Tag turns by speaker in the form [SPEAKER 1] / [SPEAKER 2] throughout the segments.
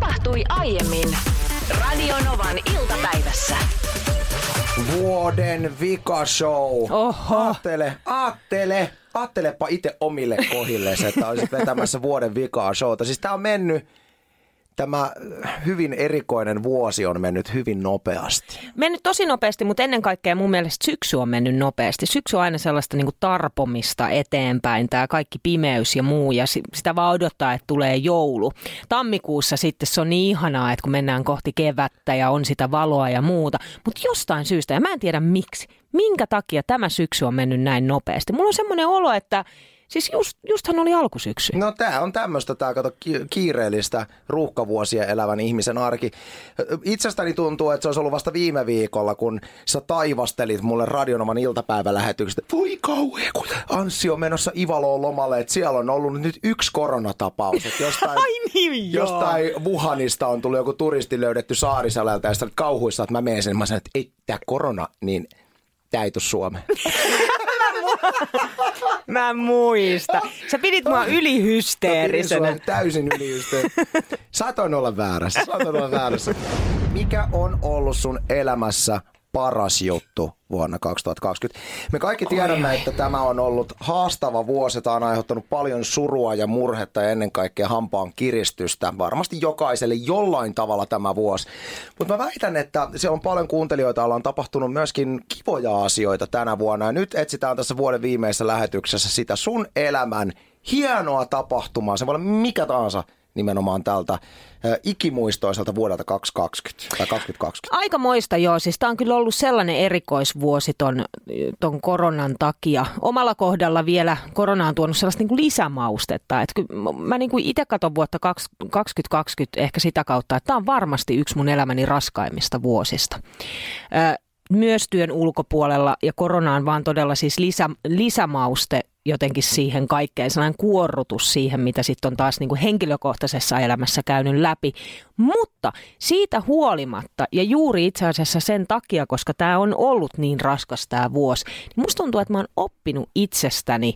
[SPEAKER 1] tapahtui aiemmin Radionovan iltapäivässä.
[SPEAKER 2] Vuoden vikashow.
[SPEAKER 3] Oho.
[SPEAKER 2] Aattele, aattele, aattelepa itse omille kohille, että olisit vetämässä vuoden vikaa showta. Siis tää on mennyt, tämä hyvin erikoinen vuosi on mennyt hyvin nopeasti.
[SPEAKER 3] Mennyt tosi nopeasti, mutta ennen kaikkea mun mielestä syksy on mennyt nopeasti. Syksy on aina sellaista niin tarpomista eteenpäin, tämä kaikki pimeys ja muu, ja si- sitä vaan odottaa, että tulee joulu. Tammikuussa sitten se on niin ihanaa, että kun mennään kohti kevättä ja on sitä valoa ja muuta, mutta jostain syystä, ja mä en tiedä miksi, minkä takia tämä syksy on mennyt näin nopeasti. Mulla on semmoinen olo, että Siis just, justhan oli alkusyksy.
[SPEAKER 2] No tää on tämmöistä, tää kato ki- kiireellistä ruuhkavuosia elävän ihmisen arki. Itsestäni tuntuu, että se olisi ollut vasta viime viikolla, kun sä taivastelit mulle radionoman iltapäivälähetyksestä. Voi kauhea, kun Anssi on menossa Ivaloon lomalle, että siellä on ollut nyt yksi koronatapaus. Että jostain,
[SPEAKER 3] Ai niin, joo.
[SPEAKER 2] jostain Wuhanista on tullut joku turisti löydetty Saarisalelta ja sitten kauhuissa, että mä menen sen. Mä sanoin, että ei tää korona, niin tää ei tuu Suomeen.
[SPEAKER 3] Mä muista. Sä pidit mua ylihysteerisenä.
[SPEAKER 2] sua täysin yliystä. Saatoin olla väärässä. Saatoin olla väärässä. Mikä on ollut sun elämässä paras juttu vuonna 2020? Me kaikki tiedämme, että tämä on ollut haastava vuosi. Tämä on aiheuttanut paljon surua ja murhetta ja ennen kaikkea hampaan kiristystä. Varmasti jokaiselle jollain tavalla tämä vuosi. Mutta mä väitän, että siellä on paljon kuuntelijoita, joilla on tapahtunut myöskin kivoja asioita tänä vuonna. Ja nyt etsitään tässä vuoden viimeisessä lähetyksessä sitä sun elämän hienoa tapahtumaa. Se voi olla mikä tahansa nimenomaan tältä ikimuistoiselta vuodelta 2020 tai 2020.
[SPEAKER 3] Aika moista joo, siis tämä on kyllä ollut sellainen erikoisvuosi ton, ton koronan takia. Omalla kohdalla vielä korona on tuonut sellaista niin kuin lisämaustetta. Et mä niin kuin itse katson vuotta 2020 ehkä sitä kautta, että tämä on varmasti yksi mun elämäni raskaimmista vuosista. Myös työn ulkopuolella ja korona on vaan todella siis lisä, lisämauste jotenkin siihen kaikkeen, sellainen kuorrutus siihen, mitä sitten on taas niin kuin henkilökohtaisessa elämässä käynyt läpi. Mutta siitä huolimatta, ja juuri itse asiassa sen takia, koska tämä on ollut niin raskas tämä vuosi, niin musta tuntuu, että mä oon oppinut itsestäni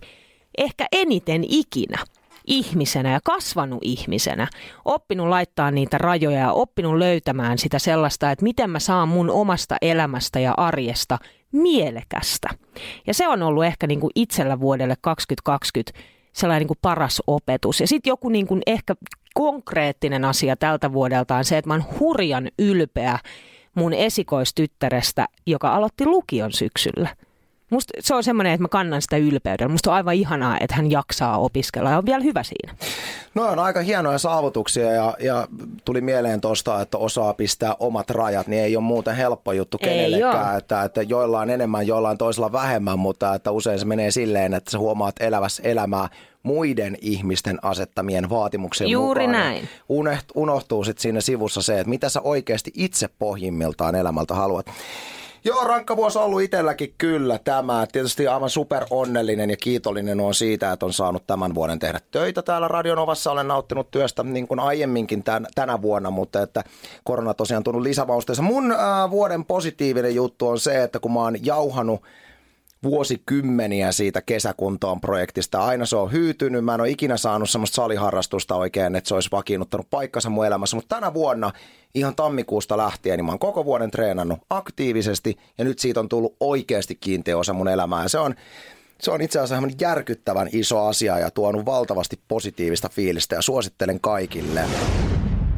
[SPEAKER 3] ehkä eniten ikinä ihmisenä ja kasvanut ihmisenä, oppinut laittaa niitä rajoja ja oppinut löytämään sitä sellaista, että miten mä saan mun omasta elämästä ja arjesta mielekästä. Ja se on ollut ehkä niin kuin itsellä vuodelle 2020 sellainen niin kuin paras opetus. Ja sitten joku niin kuin ehkä konkreettinen asia tältä vuodelta on se, että mä oon hurjan ylpeä mun esikoistyttärestä, joka aloitti lukion syksyllä. Musta se on semmoinen, että mä kannan sitä ylpeydellä. Musta on aivan ihanaa, että hän jaksaa opiskella ja on vielä hyvä siinä.
[SPEAKER 2] No on aika hienoja saavutuksia ja, ja tuli mieleen tuosta, että osaa pistää omat rajat, niin ei ole muuten helppo juttu
[SPEAKER 3] Ei
[SPEAKER 2] kenellekään, että, että joillain enemmän, joillain toisella vähemmän, mutta että usein se menee silleen, että sä huomaat elävässä elämää muiden ihmisten asettamien vaatimuksen
[SPEAKER 3] Juuri
[SPEAKER 2] mukaan.
[SPEAKER 3] Näin.
[SPEAKER 2] Uneht, unohtuu sitten siinä sivussa se, että mitä sä oikeasti itse pohjimmiltaan elämältä haluat. Joo, rankka vuosi on ollut itselläkin kyllä tämä. Tietysti aivan super onnellinen ja kiitollinen on siitä, että on saanut tämän vuoden tehdä töitä täällä Radionovassa. Olen nauttinut työstä niin kuin aiemminkin tän, tänä vuonna, mutta että korona tosiaan tullut lisävausteensa. Mun äh, vuoden positiivinen juttu on se, että kun mä oon jauhanut vuosikymmeniä siitä kesäkuntoon projektista. Aina se on hyytynyt. Mä en ole ikinä saanut semmoista saliharrastusta oikein, että se olisi vakiinnuttanut paikkansa mun elämässä. Mutta tänä vuonna ihan tammikuusta lähtien, niin mä oon koko vuoden treenannut aktiivisesti ja nyt siitä on tullut oikeasti kiinteä osa mun elämää. Ja se on, se on itse asiassa järkyttävän iso asia ja tuonut valtavasti positiivista fiilistä ja suosittelen kaikille.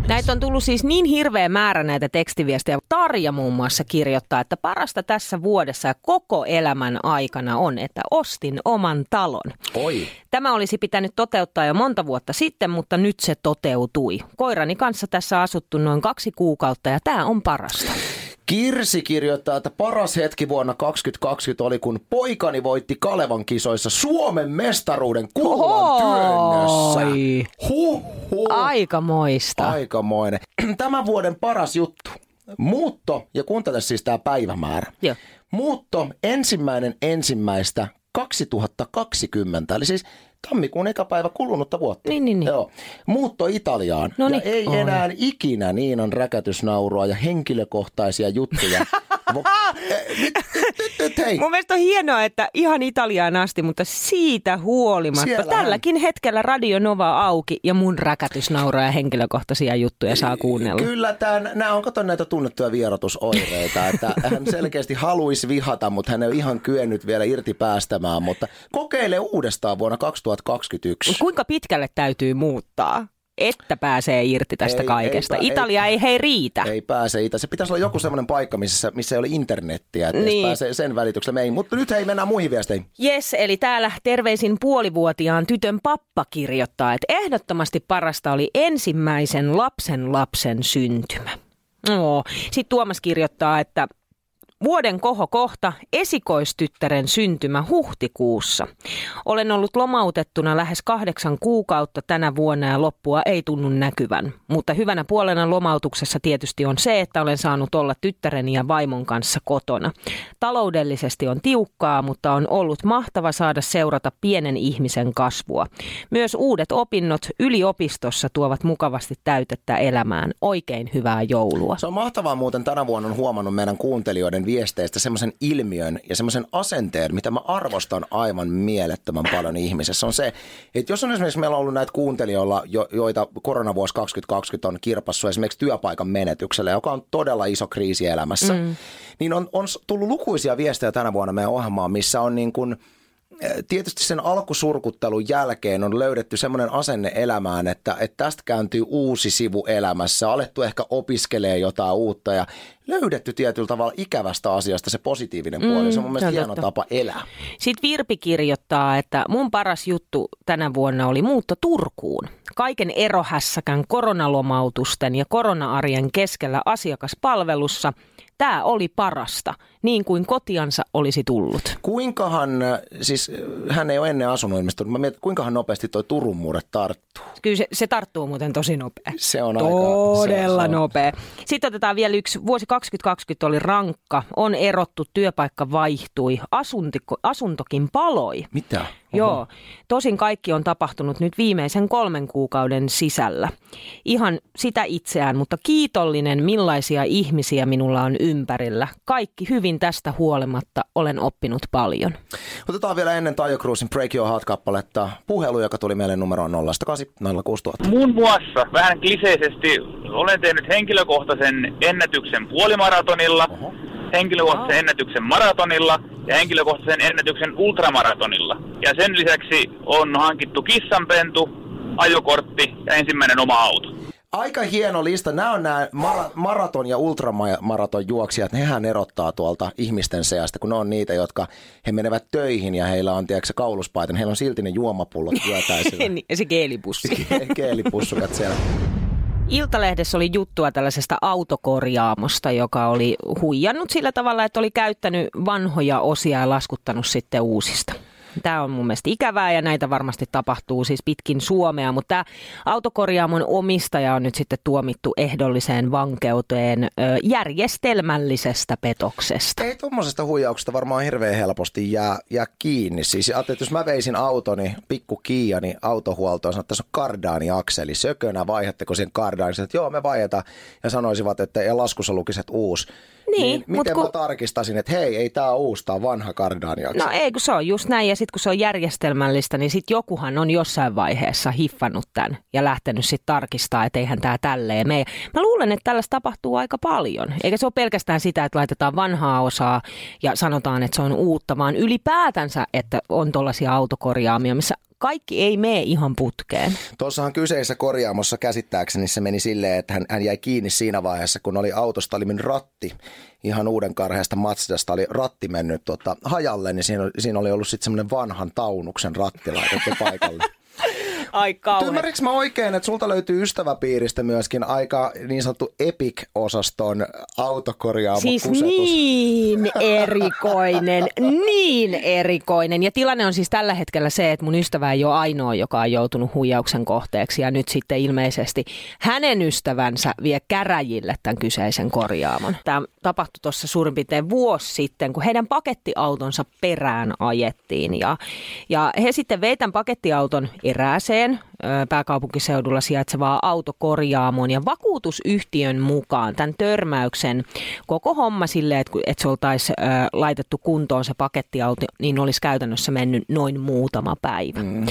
[SPEAKER 3] Näitä on tullut siis niin hirveä määrä näitä tekstiviestejä. Tarja muun muassa kirjoittaa, että parasta tässä vuodessa ja koko elämän aikana on, että ostin oman talon.
[SPEAKER 2] Oi.
[SPEAKER 3] Tämä olisi pitänyt toteuttaa jo monta vuotta sitten, mutta nyt se toteutui. Koirani kanssa tässä asuttu noin kaksi kuukautta ja tämä on parasta.
[SPEAKER 2] Kirsi kirjoittaa, että paras hetki vuonna 2020 oli, kun poikani voitti Kalevan kisoissa Suomen mestaruuden työnnössä. Huh.
[SPEAKER 3] Aika moista.
[SPEAKER 2] Aikamoinen. Tämän vuoden paras juttu. Muutto, ja kuuntele siis tämä päivämäärä.
[SPEAKER 3] Joo.
[SPEAKER 2] Muutto ensimmäinen ensimmäistä 2020, eli siis tammikuun eka päivä kulunutta vuotta.
[SPEAKER 3] Niin, niin, niin.
[SPEAKER 2] Joo. Muutto Italiaan.
[SPEAKER 3] No
[SPEAKER 2] ja
[SPEAKER 3] niin.
[SPEAKER 2] ei
[SPEAKER 3] Oi.
[SPEAKER 2] enää ikinä Niinan räkätysnaurua ja henkilökohtaisia juttuja. Vo- Eh, nyt, hei.
[SPEAKER 3] Mun mielestä on hienoa, että ihan Italiaan asti, mutta siitä huolimatta
[SPEAKER 2] Siellähän-
[SPEAKER 3] tälläkin hetkellä Radio Nova auki ja mun räkätysnauraa ja henkilökohtaisia juttuja saa kuunnella.
[SPEAKER 2] Kyllä, tämän, nämä on kato näitä tunnettuja vierotusoireita, että hän selkeästi haluaisi vihata, mutta hän ei ole ihan kyennyt vielä irti päästämään, mutta kokeile uudestaan vuonna 2021.
[SPEAKER 3] Kuinka pitkälle täytyy muuttaa, että pääsee irti tästä
[SPEAKER 2] Ei,
[SPEAKER 3] kaikesta?
[SPEAKER 2] ei
[SPEAKER 3] Italia ei, hei riitä.
[SPEAKER 2] Ei pääse itä. Se pitäisi olla joku semmoinen paikka, missä, missä ei ole internettiä, että
[SPEAKER 3] Niin.
[SPEAKER 2] pääsee sen välityksellä meihin. Mutta nyt hei, mennään muihin viesteihin.
[SPEAKER 3] Jes, eli täällä terveisin puolivuotiaan tytön pappa kirjoittaa, että ehdottomasti parasta oli ensimmäisen lapsen lapsen syntymä. No, Sitten Tuomas kirjoittaa, että Vuoden koho kohta, esikoistyttären syntymä huhtikuussa. Olen ollut lomautettuna lähes kahdeksan kuukautta tänä vuonna ja loppua ei tunnu näkyvän. Mutta hyvänä puolena lomautuksessa tietysti on se, että olen saanut olla tyttäreni ja vaimon kanssa kotona. Taloudellisesti on tiukkaa, mutta on ollut mahtava saada seurata pienen ihmisen kasvua. Myös uudet opinnot yliopistossa tuovat mukavasti täytettä elämään. Oikein hyvää joulua.
[SPEAKER 2] Se on mahtavaa muuten tänä vuonna on huomannut meidän kuuntelijoiden viesteistä semmoisen ilmiön ja semmoisen asenteen, mitä mä arvostan aivan mielettömän paljon ihmisessä. On se, että jos on esimerkiksi meillä on ollut näitä kuuntelijoilla, jo, joita koronavuosi 2020 on kirpassu esimerkiksi työpaikan menetyksellä, joka on todella iso kriisi elämässä, mm. niin on, on tullut lukuisia viestejä tänä vuonna meidän ohjelmaan, missä on niin kuin eh, tietysti sen alkusurkuttelun jälkeen on löydetty semmoinen asenne elämään, että, että tästä kääntyy uusi sivu elämässä, alettu ehkä opiskelee jotain uutta ja löydetty tietyllä tavalla ikävästä asiasta se positiivinen puoli. se on mun mielestä hieno
[SPEAKER 3] totta.
[SPEAKER 2] tapa elää.
[SPEAKER 3] Sitten Virpi kirjoittaa, että mun paras juttu tänä vuonna oli muutto Turkuun. Kaiken erohässäkän koronalomautusten ja korona-arjen keskellä asiakaspalvelussa tämä oli parasta, niin kuin kotiansa olisi tullut.
[SPEAKER 2] Kuinkahan, siis äh, hän ei ole ennen asunut mutta mä mietin, kuinkahan nopeasti toi Turun murre tarttuu.
[SPEAKER 3] Kyllä se, se tarttuu muuten tosi nopea.
[SPEAKER 2] Se on aika...
[SPEAKER 3] Todella
[SPEAKER 2] se on-
[SPEAKER 3] nopea. Sitten otetaan vielä yksi. Vuosi 2020 oli rankka. On erottu, työpaikka vaihtui, asuntokin paloi.
[SPEAKER 2] Mitä? Oho.
[SPEAKER 3] Joo, tosin kaikki on tapahtunut nyt viimeisen kolmen kuukauden sisällä. Ihan sitä itseään, mutta kiitollinen millaisia ihmisiä minulla on ympärillä. Kaikki hyvin tästä huolimatta, olen oppinut paljon.
[SPEAKER 2] Otetaan vielä ennen Tajo Cruisin Break Your Heart-kappaletta puhelu, joka tuli meille numeroon 0806000.
[SPEAKER 4] Muun muassa vähän kliseisesti olen tehnyt henkilökohtaisen ennätyksen puolimaratonilla,
[SPEAKER 2] Oho.
[SPEAKER 4] Henkilökohtaisen ennätyksen maratonilla ja henkilökohtaisen ennätyksen ultramaratonilla. Ja sen lisäksi on hankittu kissanpentu, ajokortti ja ensimmäinen oma auto.
[SPEAKER 2] Aika hieno lista. Nämä on nämä mara- maraton- ja ultramaraton juoksijat. Nehän erottaa tuolta ihmisten seasta, kun ne on niitä, jotka he menevät töihin ja heillä on tiedätkö, kauluspaita. niin Heillä on silti ne juomapullot työtäisillä.
[SPEAKER 3] Ja se geelipussi.
[SPEAKER 2] Keelipussukat siellä.
[SPEAKER 3] Iltalehdessä oli juttua tällaisesta autokorjaamosta, joka oli huijannut sillä tavalla, että oli käyttänyt vanhoja osia ja laskuttanut sitten uusista. Tämä on mun mielestä ikävää ja näitä varmasti tapahtuu siis pitkin Suomea, mutta tämä autokorjaamon omistaja on nyt sitten tuomittu ehdolliseen vankeuteen järjestelmällisestä petoksesta.
[SPEAKER 2] Ei tuommoisesta huijauksesta varmaan hirveän helposti jää, jää kiinni. Siis että jos mä veisin autoni, pikku Kiiani autohuoltoon, sanoin, että tässä on kardaani-akseli, sökönä vaihdatteko sen kardaani, että joo me vaihdetaan ja sanoisivat, että ja laskussa lukisi, että uusi.
[SPEAKER 3] Niin, mut
[SPEAKER 2] miten
[SPEAKER 3] kun-
[SPEAKER 2] mä tarkistasin, että hei, ei ole uusi, tää on vanha kardaani-akseli.
[SPEAKER 3] No ei, kun se on just näin. Ja sitten kun se on järjestelmällistä, niin sitten jokuhan on jossain vaiheessa hiffannut tämän ja lähtenyt sitten tarkistaa, että eihän tämä tälleen mene. Mä luulen, että tällaista tapahtuu aika paljon. Eikä se ole pelkästään sitä, että laitetaan vanhaa osaa ja sanotaan, että se on uutta, vaan ylipäätänsä, että on tuollaisia autokorjaamia, missä kaikki ei mene ihan putkeen.
[SPEAKER 2] Tuossahan kyseisessä korjaamossa käsittääkseni se meni silleen, että hän, hän jäi kiinni siinä vaiheessa, kun oli autosta oli mennyt ratti. Ihan uuden karheasta Mazdasta oli ratti mennyt tota, hajalle, niin siinä, oli- siinä oli ollut sitten semmoinen vanhan taunuksen ratti laitettu paikalle.
[SPEAKER 3] Ai kauhean.
[SPEAKER 2] Ymmärrätkö mä oikein, että sulta löytyy ystäväpiiristä myöskin aika niin sanottu Epic-osaston autokorjaamo
[SPEAKER 3] Siis
[SPEAKER 2] kusetus?
[SPEAKER 3] niin erikoinen, niin erikoinen. Ja tilanne on siis tällä hetkellä se, että mun ystävä ei ole ainoa, joka on joutunut huijauksen kohteeksi. Ja nyt sitten ilmeisesti hänen ystävänsä vie käräjille tämän kyseisen korjaamon. Tämä tapahtui tuossa suurin piirtein vuosi sitten, kun heidän pakettiautonsa perään ajettiin. Ja, ja he sitten vei tämän pakettiauton erääseen yhteen ö, pääkaupunkiseudulla sijaitsevaa autokorjaamoon ja vakuutusyhtiön mukaan tämän törmäyksen koko homma silleen, että, että se oltaisiin laitettu kuntoon se pakettiauto, niin olisi käytännössä mennyt noin muutama päivä. Mm.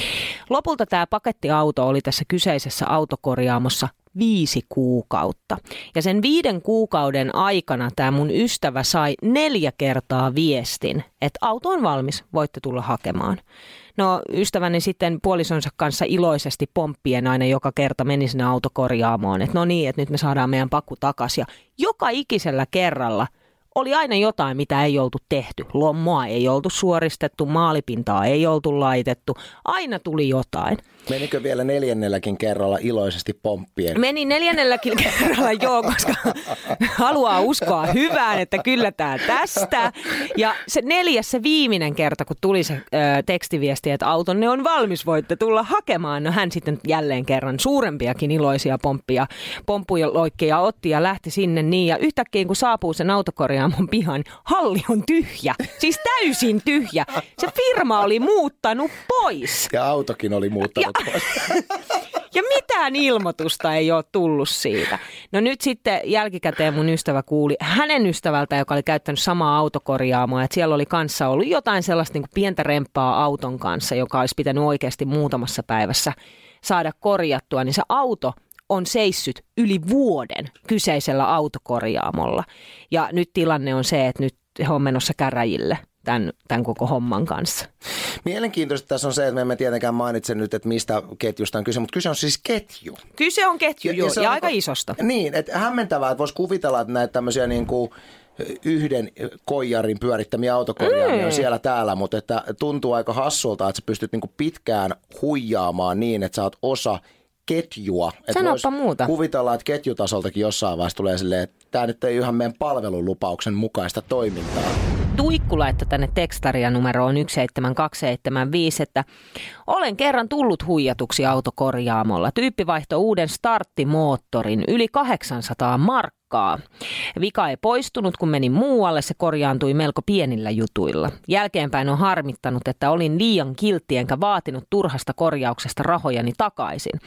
[SPEAKER 3] Lopulta tämä pakettiauto oli tässä kyseisessä autokorjaamossa viisi kuukautta. Ja sen viiden kuukauden aikana tämä mun ystävä sai neljä kertaa viestin, että auto on valmis, voitte tulla hakemaan. No ystäväni sitten puolisonsa kanssa iloisesti pomppien aina joka kerta meni sinne autokorjaamoon, että no niin, että nyt me saadaan meidän pakku takaisin. Ja joka ikisellä kerralla – oli aina jotain, mitä ei oltu tehty. Lommoa ei oltu suoristettu, maalipintaa ei oltu laitettu. Aina tuli jotain.
[SPEAKER 2] Menikö vielä neljännelläkin kerralla iloisesti pomppien?
[SPEAKER 3] Meni neljännelläkin kerralla joo, koska haluaa uskoa hyvään, että kyllä tämä tästä. Ja se neljäs, se viimeinen kerta, kun tuli se ö, tekstiviesti, että autonne on valmis, voitte tulla hakemaan. No hän sitten jälleen kerran suurempiakin iloisia pomppia, pomppuja loikkeja otti ja lähti sinne niin. Ja yhtäkkiä kun saapuu sen autokorjaamon pihan, halli on tyhjä. Siis täysin tyhjä. Se firma oli muuttanut pois.
[SPEAKER 2] Ja autokin oli muuttanut pois.
[SPEAKER 3] Ja mitään ilmoitusta ei ole tullut siitä. No nyt sitten jälkikäteen mun ystävä kuuli hänen ystävältä, joka oli käyttänyt samaa autokorjaamoa, että siellä oli kanssa ollut jotain sellaista niin kuin pientä remppaa auton kanssa, joka olisi pitänyt oikeasti muutamassa päivässä saada korjattua, niin se auto on seissyt yli vuoden kyseisellä autokorjaamolla. Ja nyt tilanne on se, että nyt he on menossa käräjille tämän, tämän koko homman kanssa.
[SPEAKER 2] Mielenkiintoista tässä on se, että me emme tietenkään mainitse nyt, että mistä ketjusta on kyse, mutta kyse on siis ketju.
[SPEAKER 3] Kyse on ketju, ja, joo, ja, ja aika isosta.
[SPEAKER 2] Niin, että hämmentävää, että voisi kuvitella, että näitä tämmöisiä niin kuin yhden koijarin pyörittämiä autokorjaamia mm. on siellä täällä, mutta että tuntuu aika hassulta, että sä pystyt niin kuin pitkään huijaamaan niin, että sä oot osa ketjua.
[SPEAKER 3] Sanoppa muuta.
[SPEAKER 2] Kuvitellaan, että ketjutasoltakin jossain vaiheessa tulee silleen, että tämä nyt ei ihan meidän palvelulupauksen mukaista toimintaa.
[SPEAKER 3] Tuikku laittoi tänne tekstaria numeroon 17275, että olen kerran tullut huijatuksi autokorjaamolla. Tyyppi vaihtoi uuden starttimoottorin yli 800 markkaa takaa. Vika ei poistunut, kun menin muualle, se korjaantui melko pienillä jutuilla. Jälkeenpäin on harmittanut, että olin liian kiltti enkä vaatinut turhasta korjauksesta rahojani takaisin.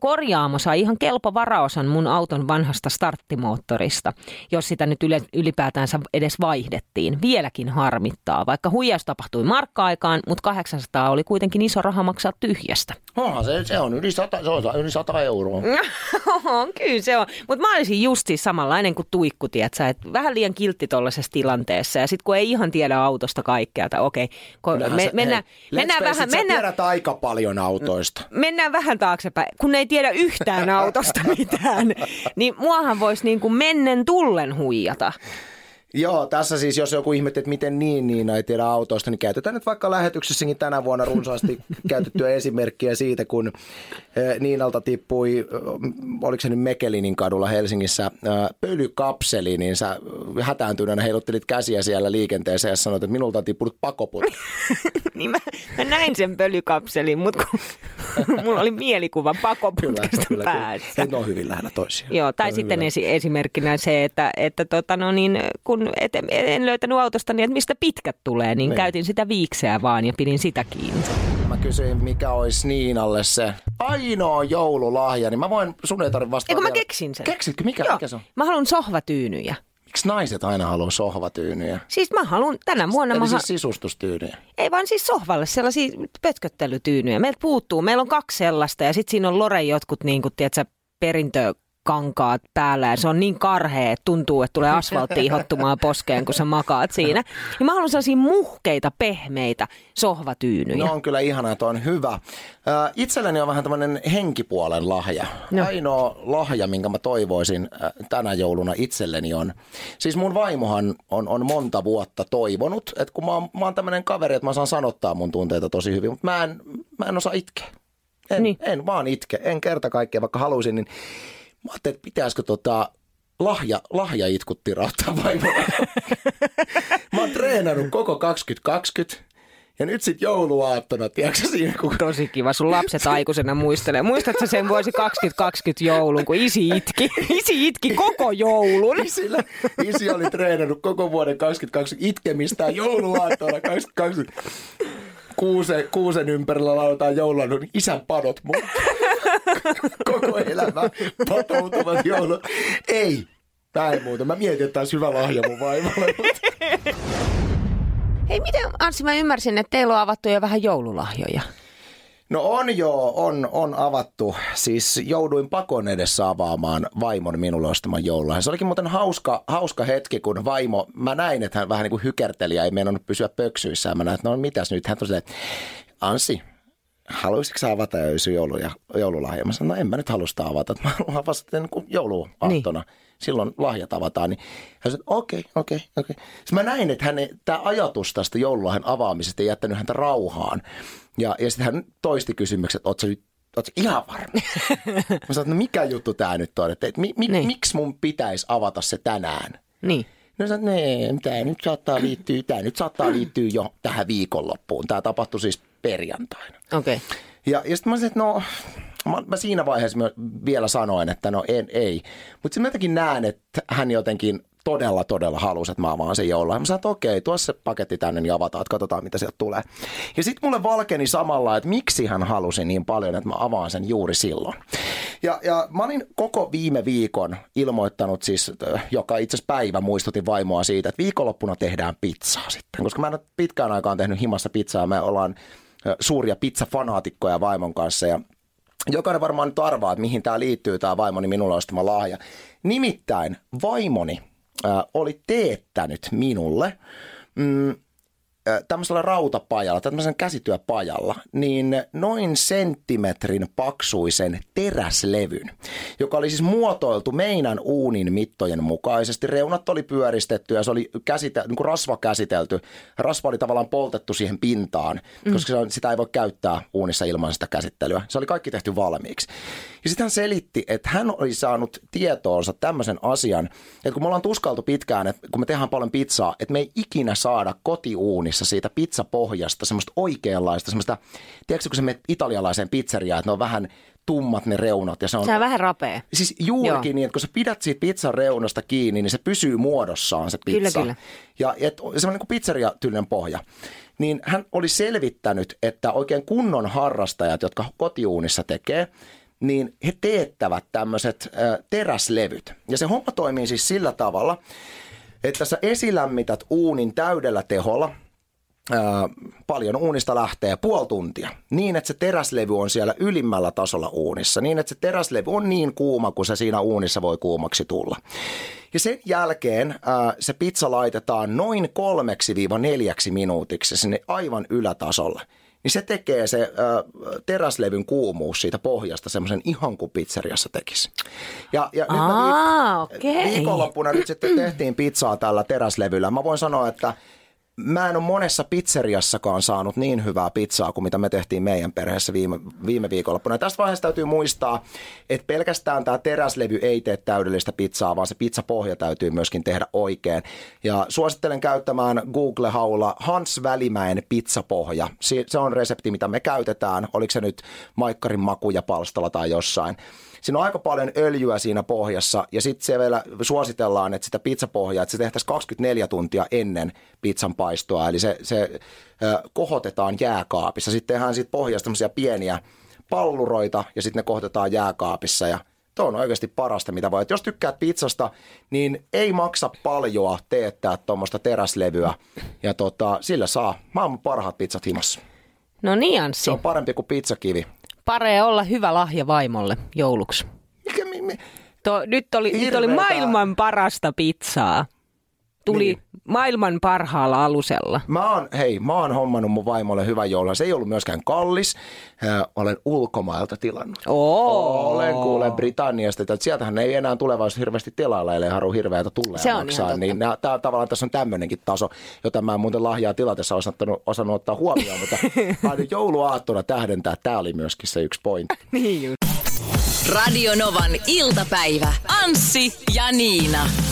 [SPEAKER 3] Korjaamo sai ihan kelpo varaosan mun auton vanhasta starttimoottorista, jos sitä nyt ylipäätänsä edes vaihdettiin. Vieläkin harmittaa, vaikka huijaus tapahtui markka-aikaan, mutta 800 oli kuitenkin iso raha maksaa tyhjästä.
[SPEAKER 2] Onhan se, se on yli 100, se on yli 100 euroa.
[SPEAKER 3] on, kyllä se on. Mutta mä olisin just siis samanlainen kuin tuikku, tiedätkö, että vähän liian kiltti tuollaisessa tilanteessa. Ja sitten kun ei ihan tiedä autosta kaikkea, että okei, okay, me, mennään, mennään vähän...
[SPEAKER 2] Mennään, tiedät aika paljon autoista.
[SPEAKER 3] Mennään vähän taaksepäin, kun ei tiedä yhtään autosta mitään. niin muahan voisi niin kuin mennen tullen huijata.
[SPEAKER 2] Joo, tässä siis jos joku ihmettä, että miten niin niin ei tiedä autoista, niin käytetään nyt vaikka lähetyksessäkin tänä vuonna runsaasti käytettyä esimerkkiä siitä, kun eh, Niinalta tippui, eh, oliko se nyt Mekelinin kadulla Helsingissä, eh, pölykapseli, niin sä hätääntyneenä heiluttelit käsiä siellä liikenteessä ja sanoit, että minulta on tippunut pakoput.
[SPEAKER 3] niin mä, mä, näin sen pölykapselin, mutta kun mulla oli mielikuva pakoputkesta kyllä, päässä.
[SPEAKER 2] Kyllä. Ne on hyvin lähellä toisiaan.
[SPEAKER 3] Joo, tai sitten esi- esimerkkinä se, että, että tota, no niin, kun et, en löytänyt autosta niin, että mistä pitkät tulee, niin, niin käytin sitä viikseä vaan ja pidin sitä kiinni.
[SPEAKER 2] Mä kysyin, mikä olisi Niinalle se ainoa joululahja, niin mä voin, sun ei tarvitse vastata.
[SPEAKER 3] Eikö mä keksin sen?
[SPEAKER 2] Keksitkö? Mikä, Joo. mikä se on?
[SPEAKER 3] Mä haluan sohvatyynyjä.
[SPEAKER 2] Miksi naiset aina haluaa sohvatyynyjä?
[SPEAKER 3] Siis mä haluan tänä vuonna...
[SPEAKER 2] Eli
[SPEAKER 3] mä
[SPEAKER 2] siis sisustustyynyjä?
[SPEAKER 3] Ei vaan siis sohvalle sellaisia pötköttelytyynyjä. Meiltä puuttuu. Meillä on kaksi sellaista ja sitten siinä on Lore jotkut niin kuin, tiedätkö, perintö kankaat päällä ja se on niin karhea, että tuntuu, että tulee asfaltti ihottumaan poskeen, kun sä makaat siinä. Niin mä haluan sellaisia muhkeita, pehmeitä sohvatyynyjä.
[SPEAKER 2] No on kyllä ihana, että on hyvä. Itselleni on vähän tämmöinen henkipuolen lahja. No. Ainoa lahja, minkä mä toivoisin tänä jouluna itselleni on. Siis mun vaimohan on, on monta vuotta toivonut, että kun mä oon, mä oon tämmöinen kaveri, että mä saan sanottaa mun tunteita tosi hyvin, mutta mä en, mä en osaa itkeä. En, niin. en vaan itke, en kerta kaikkea, vaikka haluaisin, niin Mä ajattelin, että pitäisikö tota lahja, lahjaitkut tirauttaa vaimolle. Mä oon treenannut koko 2020 ja nyt sitten jouluaattona, tiedätkö siinä? Kun...
[SPEAKER 3] Tosi kiva, sun lapset aikuisena muistelee. Muistatko sen vuosi 2020 joulun, kun isi itki? Isi itki koko joulun.
[SPEAKER 2] Isillä, isi oli treenannut koko vuoden 2020 itkemistä jouluaattona 2020. kuusen, kuusen ympärillä lauletaan joulua, niin isän padot mun. Koko elämä patoutuvat joulu. Ei, Tää ei muuta. Mä mietin, että tämä olisi hyvä lahja mun vaimolle.
[SPEAKER 3] Hei, miten Anssi, mä ymmärsin, että teillä on avattu jo vähän joululahjoja.
[SPEAKER 2] No on joo, on, on avattu. Siis jouduin pakon edessä avaamaan vaimon minulle ostaman joululahjan. Se olikin muuten hauska, hauska hetki, kun vaimo, mä näin, että hän vähän niin kuin hykerteli ja ei meinannut pysyä pöksyissään. Mä näin, että no mitäs nyt? Hän tosiaan, Ansi, haluaisitko avata jo joulu ja, joululahja? Mä sanoin, no en mä nyt halua sitä avata, mä haluan sitten niin jouluaattona. Niin. Silloin lahjat avataan. Niin hän sanoi, okei, okei, okei. Sitten mä näin, että hän, tämä ajatus tästä joululahjan avaamisesta ei jättänyt häntä rauhaan. Ja, ja sitten hän toisti kysymykset, että ootko nyt Oletko ihan varma? Mä sanoin, no mikä juttu tämä nyt on? Että, mi, mi, niin. miksi mun pitäisi avata se tänään?
[SPEAKER 3] Niin.
[SPEAKER 2] No sanoin, että tämä nyt saattaa liittyä, tämä nyt saattaa liittyä jo tähän viikonloppuun. Tämä tapahtui siis perjantaina.
[SPEAKER 3] Okei. Okay.
[SPEAKER 2] Ja, ja sitten mä sanoin, että no, mä, mä siinä vaiheessa vielä sanoin, että no en, ei. Mutta sitten mä jotenkin näen, että hän jotenkin todella, todella halusi, että mä avaan sen joulua. Mä sanoin, että okei, tuo se paketti tänne, niin avataan, että katsotaan, mitä sieltä tulee. Ja sitten mulle valkeni samalla, että miksi hän halusi niin paljon, että mä avaan sen juuri silloin. Ja, ja mä olin koko viime viikon ilmoittanut siis, joka itse asiassa päivä muistutin vaimoa siitä, että viikonloppuna tehdään pizzaa sitten. Koska mä en ole pitkään aikaan tehnyt himassa pizzaa, me ollaan suuria pizzafanaatikkoja vaimon kanssa ja Jokainen varmaan nyt arvaa, että mihin tämä liittyy, tämä vaimoni minulle ostama lahja. Nimittäin vaimoni äh, oli teettänyt minulle mm, tämmöisellä rautapajalla, tämmöisen käsityöpajalla, niin noin senttimetrin paksuisen teräslevyn, joka oli siis muotoiltu meidän uunin mittojen mukaisesti. Reunat oli pyöristetty ja se oli käsite, niin kuin rasva käsitelty. Rasva oli tavallaan poltettu siihen pintaan, mm. koska sitä ei voi käyttää uunissa ilman sitä käsittelyä. Se oli kaikki tehty valmiiksi. Ja sitten hän selitti, että hän oli saanut tietoonsa tämmöisen asian, että kun me ollaan tuskaltu pitkään, että kun me tehdään paljon pizzaa, että me ei ikinä saada kotiuunissa siitä pizzapohjasta semmoista oikeanlaista, semmoista, tiedätkö kun se menet italialaiseen pizzeriaan, että ne on vähän tummat ne reunat. Ja se on,
[SPEAKER 3] se on vähän rapea.
[SPEAKER 2] Siis juurikin Joo. niin, että kun sä pidät siitä pizzan reunasta kiinni, niin se pysyy muodossaan se pizza.
[SPEAKER 3] Kyllä, kyllä.
[SPEAKER 2] Ja et, semmoinen niin pizzeria-tyylinen pohja. Niin hän oli selvittänyt, että oikein kunnon harrastajat, jotka kotiuunissa tekee, niin he teettävät tämmöiset teräslevyt. Ja se homma toimii siis sillä tavalla, että sä esilämmität uunin täydellä teholla, paljon uunista lähtee puoli tuntia, niin että se teräslevy on siellä ylimmällä tasolla uunissa, niin että se teräslevy on niin kuuma kuin se siinä uunissa voi kuumaksi tulla. Ja sen jälkeen ää, se pizza laitetaan noin kolmeksi viiva neljäksi minuutiksi sinne aivan ylätasolle niin se tekee se ö, teräslevyn kuumuus siitä pohjasta semmoisen ihan kuin pizzeriassa tekisi. Ja, ja
[SPEAKER 3] Aa, nyt mä viik- okay.
[SPEAKER 2] viikonloppuna nyt sitten tehtiin pizzaa tällä teräslevyllä. Mä voin sanoa, että mä en ole monessa pizzeriassakaan saanut niin hyvää pizzaa kuin mitä me tehtiin meidän perheessä viime, viime viikonloppuna. Ja tästä vaiheessa täytyy muistaa, että pelkästään tämä teräslevy ei tee täydellistä pizzaa, vaan se pizzapohja täytyy myöskin tehdä oikein. Ja suosittelen käyttämään Google-haulla Hans Välimäen pizzapohja. Se on resepti, mitä me käytetään. Oliko se nyt Maikkarin makuja palstalla tai jossain. Siinä on aika paljon öljyä siinä pohjassa ja sitten se vielä suositellaan, että sitä pizzapohjaa, että se tehtäisiin 24 tuntia ennen pizzan paistoa. Eli se, se kohotetaan jääkaapissa. Sitten tehdään siitä pohjasta pieniä palluroita ja sitten ne kohotetaan jääkaapissa ja Tuo on oikeasti parasta, mitä voi. Et jos tykkäät pizzasta, niin ei maksa paljoa teettää tuommoista teräslevyä. Ja tota, sillä saa maailman parhaat pizzat himassa.
[SPEAKER 3] No niin, Anssi.
[SPEAKER 2] Se on parempi kuin pizzakivi.
[SPEAKER 3] Paree olla hyvä lahja vaimolle jouluksi.
[SPEAKER 2] Mikä, mi, mi?
[SPEAKER 3] To, nyt, oli, nyt oli maailman parasta pizzaa. Tuli niin. maailman parhaalla alusella.
[SPEAKER 2] Mä oon, hei, mä oon hommannut mun vaimolle hyvän joulun. Se ei ollut myöskään kallis. Äh, olen ulkomailta tilannut.
[SPEAKER 3] Oo.
[SPEAKER 2] Olen kuule Britanniasta. Että sieltähän ei enää tulevaisuudessa hirveästi tilailla, ellei haru hirveätä tulee
[SPEAKER 3] Se on
[SPEAKER 2] maksaa. Niin nää, tää, tavallaan tässä on tämmöinenkin taso, jota mä en muuten lahjaa tilatessa osannut, osannut ottaa huomioon. mutta aina jouluaattona tähdentää, että tämä oli myöskin se yksi pointti.
[SPEAKER 3] niin just.
[SPEAKER 1] Radio Novan iltapäivä. Anssi ja Niina.